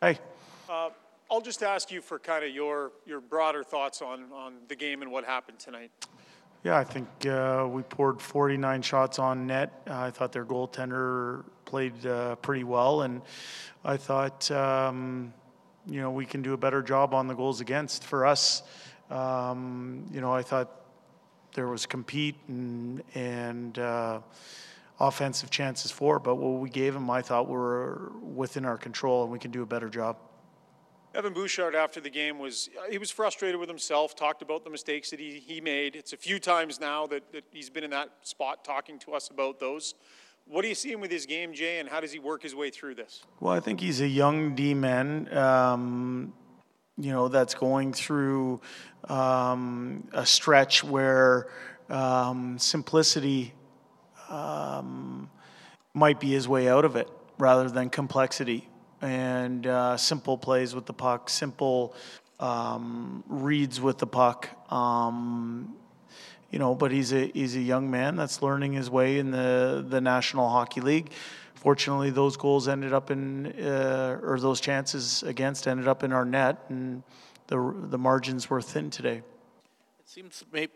Hey. Uh, I'll just ask you for kind of your, your broader thoughts on, on the game and what happened tonight. Yeah, I think uh, we poured 49 shots on net. Uh, I thought their goaltender played uh, pretty well, and I thought, um, you know, we can do a better job on the goals against. For us, um, you know, I thought there was compete and and uh, offensive chances for, but what we gave them, I thought, were within our control, and we can do a better job. Evan Bouchard after the game was he was frustrated with himself, talked about the mistakes that he, he made. It's a few times now that, that he's been in that spot talking to us about those. What do you see him with his game, Jay, and how does he work his way through this? Well, I think he's a young D-man, um, you know, that's going through um, a stretch where um, simplicity um, might be his way out of it rather than complexity and uh, simple plays with the puck, simple um, reads with the puck. Um, you know, but he's a he's a young man that's learning his way in the the National Hockey League. Fortunately, those goals ended up in uh, or those chances against ended up in our net, and the the margins were thin today. It seems maybe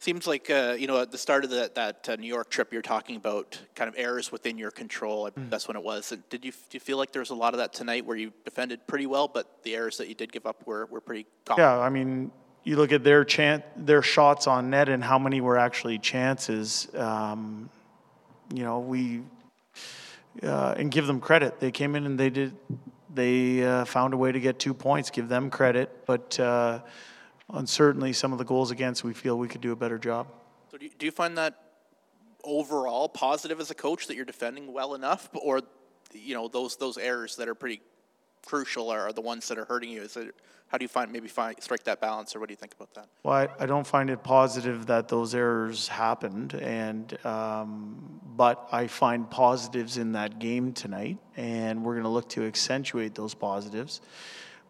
Seems like uh, you know at the start of the, that uh, New York trip, you're talking about kind of errors within your control. Mm. That's when it was. And did you do you feel like there was a lot of that tonight where you defended pretty well, but the errors that you did give up were were pretty? Common? Yeah, I mean, you look at their chan- their shots on net and how many were actually chances. Um, you know, we uh, and give them credit. They came in and they did. They uh, found a way to get two points. Give them credit, but uh, on certainly some of the goals against, we feel we could do a better job. So do you, do you find that overall positive as a coach that you're defending well enough, or you know those those errors that are pretty crucial are, are the ones that are hurting you? Is it how do you find maybe find strike that balance, or what do you think about that? Well, I, I don't find it positive that those errors happened, and um, but I find positives in that game tonight, and we're going to look to accentuate those positives.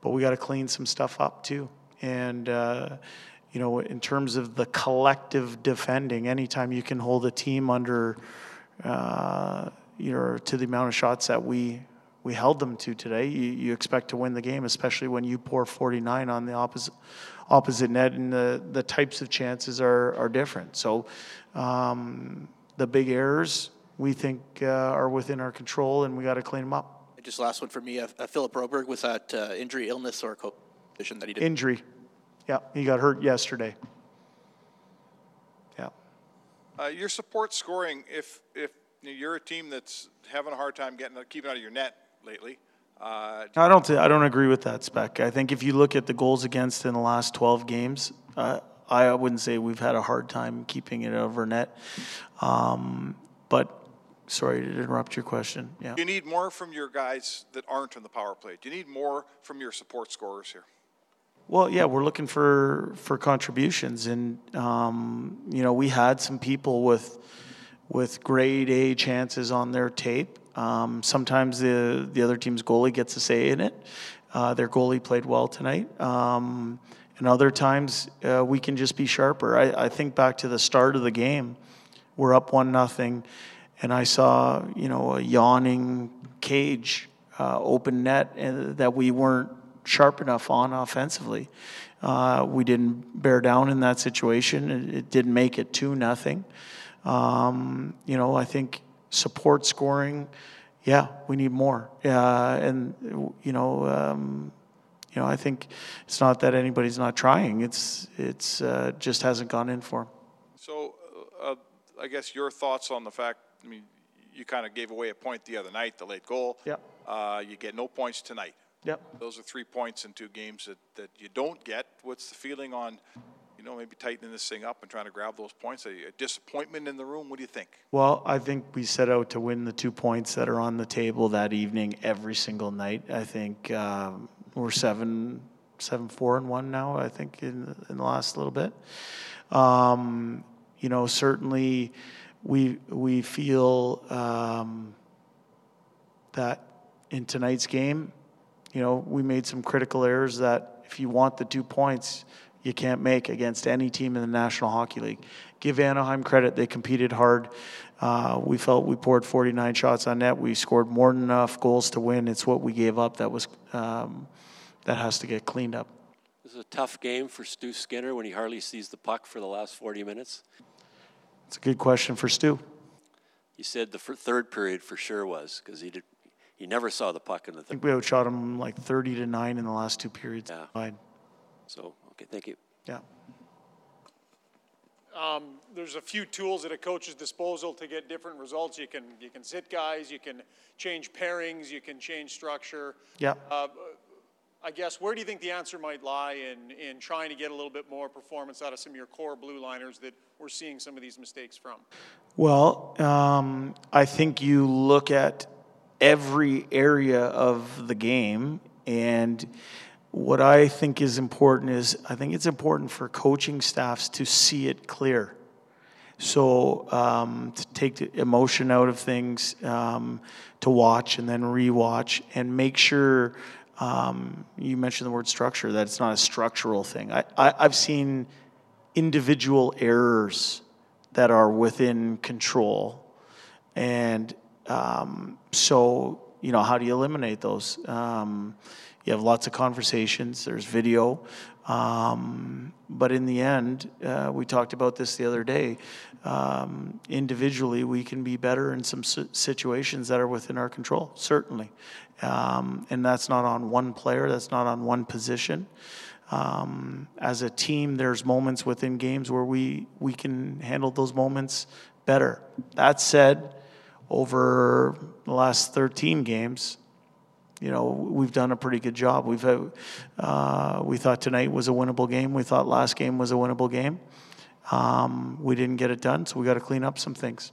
But we got to clean some stuff up too. And, uh, you know, in terms of the collective defending, anytime you can hold a team under, uh, you know, to the amount of shots that we we held them to today, you, you expect to win the game, especially when you pour 49 on the opposite opposite net, and the, the types of chances are, are different. So um, the big errors we think uh, are within our control, and we got to clean them up. Just last one for me. Uh, Philip Broberg was that uh, injury, illness, or co- position that he did? Injury. Yeah, he got hurt yesterday. Yeah. Uh, your support scoring, if if you're a team that's having a hard time getting keeping out of your net lately. Uh, I don't. Th- I don't agree with that spec. I think if you look at the goals against in the last 12 games, uh, I wouldn't say we've had a hard time keeping it over net. Um, but sorry to interrupt your question. Yeah. You need more from your guys that aren't on the power play? Do you need more from your support scorers here? Well, yeah, we're looking for for contributions, and um, you know, we had some people with with grade A chances on their tape. Um, sometimes the the other team's goalie gets a say in it. Uh, their goalie played well tonight, um, and other times uh, we can just be sharper. I, I think back to the start of the game, we're up one nothing, and I saw you know a yawning cage, uh, open net, and that we weren't sharp enough on offensively. Uh, we didn't bear down in that situation. It, it didn't make it two nothing. Um, you know, I think support scoring. Yeah, we need more. Uh, and you know, um, you know, I think it's not that anybody's not trying. It's it's uh, just hasn't gone in for them. So, uh, I guess your thoughts on the fact. I mean, you kind of gave away a point the other night, the late goal. Yeah. Uh, you get no points tonight. Yep. Those are three points in two games that, that you don't get. What's the feeling on, you know, maybe tightening this thing up and trying to grab those points? A, a disappointment in the room? What do you think? Well, I think we set out to win the two points that are on the table that evening every single night. I think um, we're seven, seven, four, and one now. I think in in the last little bit. Um, you know, certainly we we feel um, that in tonight's game you know, we made some critical errors that if you want the two points, you can't make against any team in the National Hockey League. Give Anaheim credit; they competed hard. Uh, we felt we poured 49 shots on net. We scored more than enough goals to win. It's what we gave up that was um, that has to get cleaned up. This is a tough game for Stu Skinner when he hardly sees the puck for the last 40 minutes. It's a good question for Stu. You said the third period for sure was because he did. He never saw the puck in the I think we outshot him like 30 to nine in the last two periods. Yeah. So okay, thank you. Yeah. There's a few tools at a coach's disposal to get different results. You can, you can sit guys, you can change pairings, you can change structure. Yeah. I guess, where do you think the answer might lie in, in trying to get a little bit more performance out of some of your core blue liners that we're seeing some of these mistakes from? Well, um, I think you look at every area of the game, and what I think is important is I think it's important for coaching staffs to see it clear. So um, to take the emotion out of things, um, to watch and then rewatch, and make sure um, you mentioned the word structure that it's not a structural thing. I, I, I've seen individual errors that are within control, and um, so you know how do you eliminate those? Um, you have lots of conversations. There's video. Um, but in the end, uh, we talked about this the other day. Um, individually, we can be better in some situations that are within our control, certainly. Um, and that's not on one player, that's not on one position. Um, as a team, there's moments within games where we, we can handle those moments better. That said, over the last 13 games, you know, we've done a pretty good job. We've had, uh, we thought tonight was a winnable game. We thought last game was a winnable game. Um, we didn't get it done, so we got to clean up some things.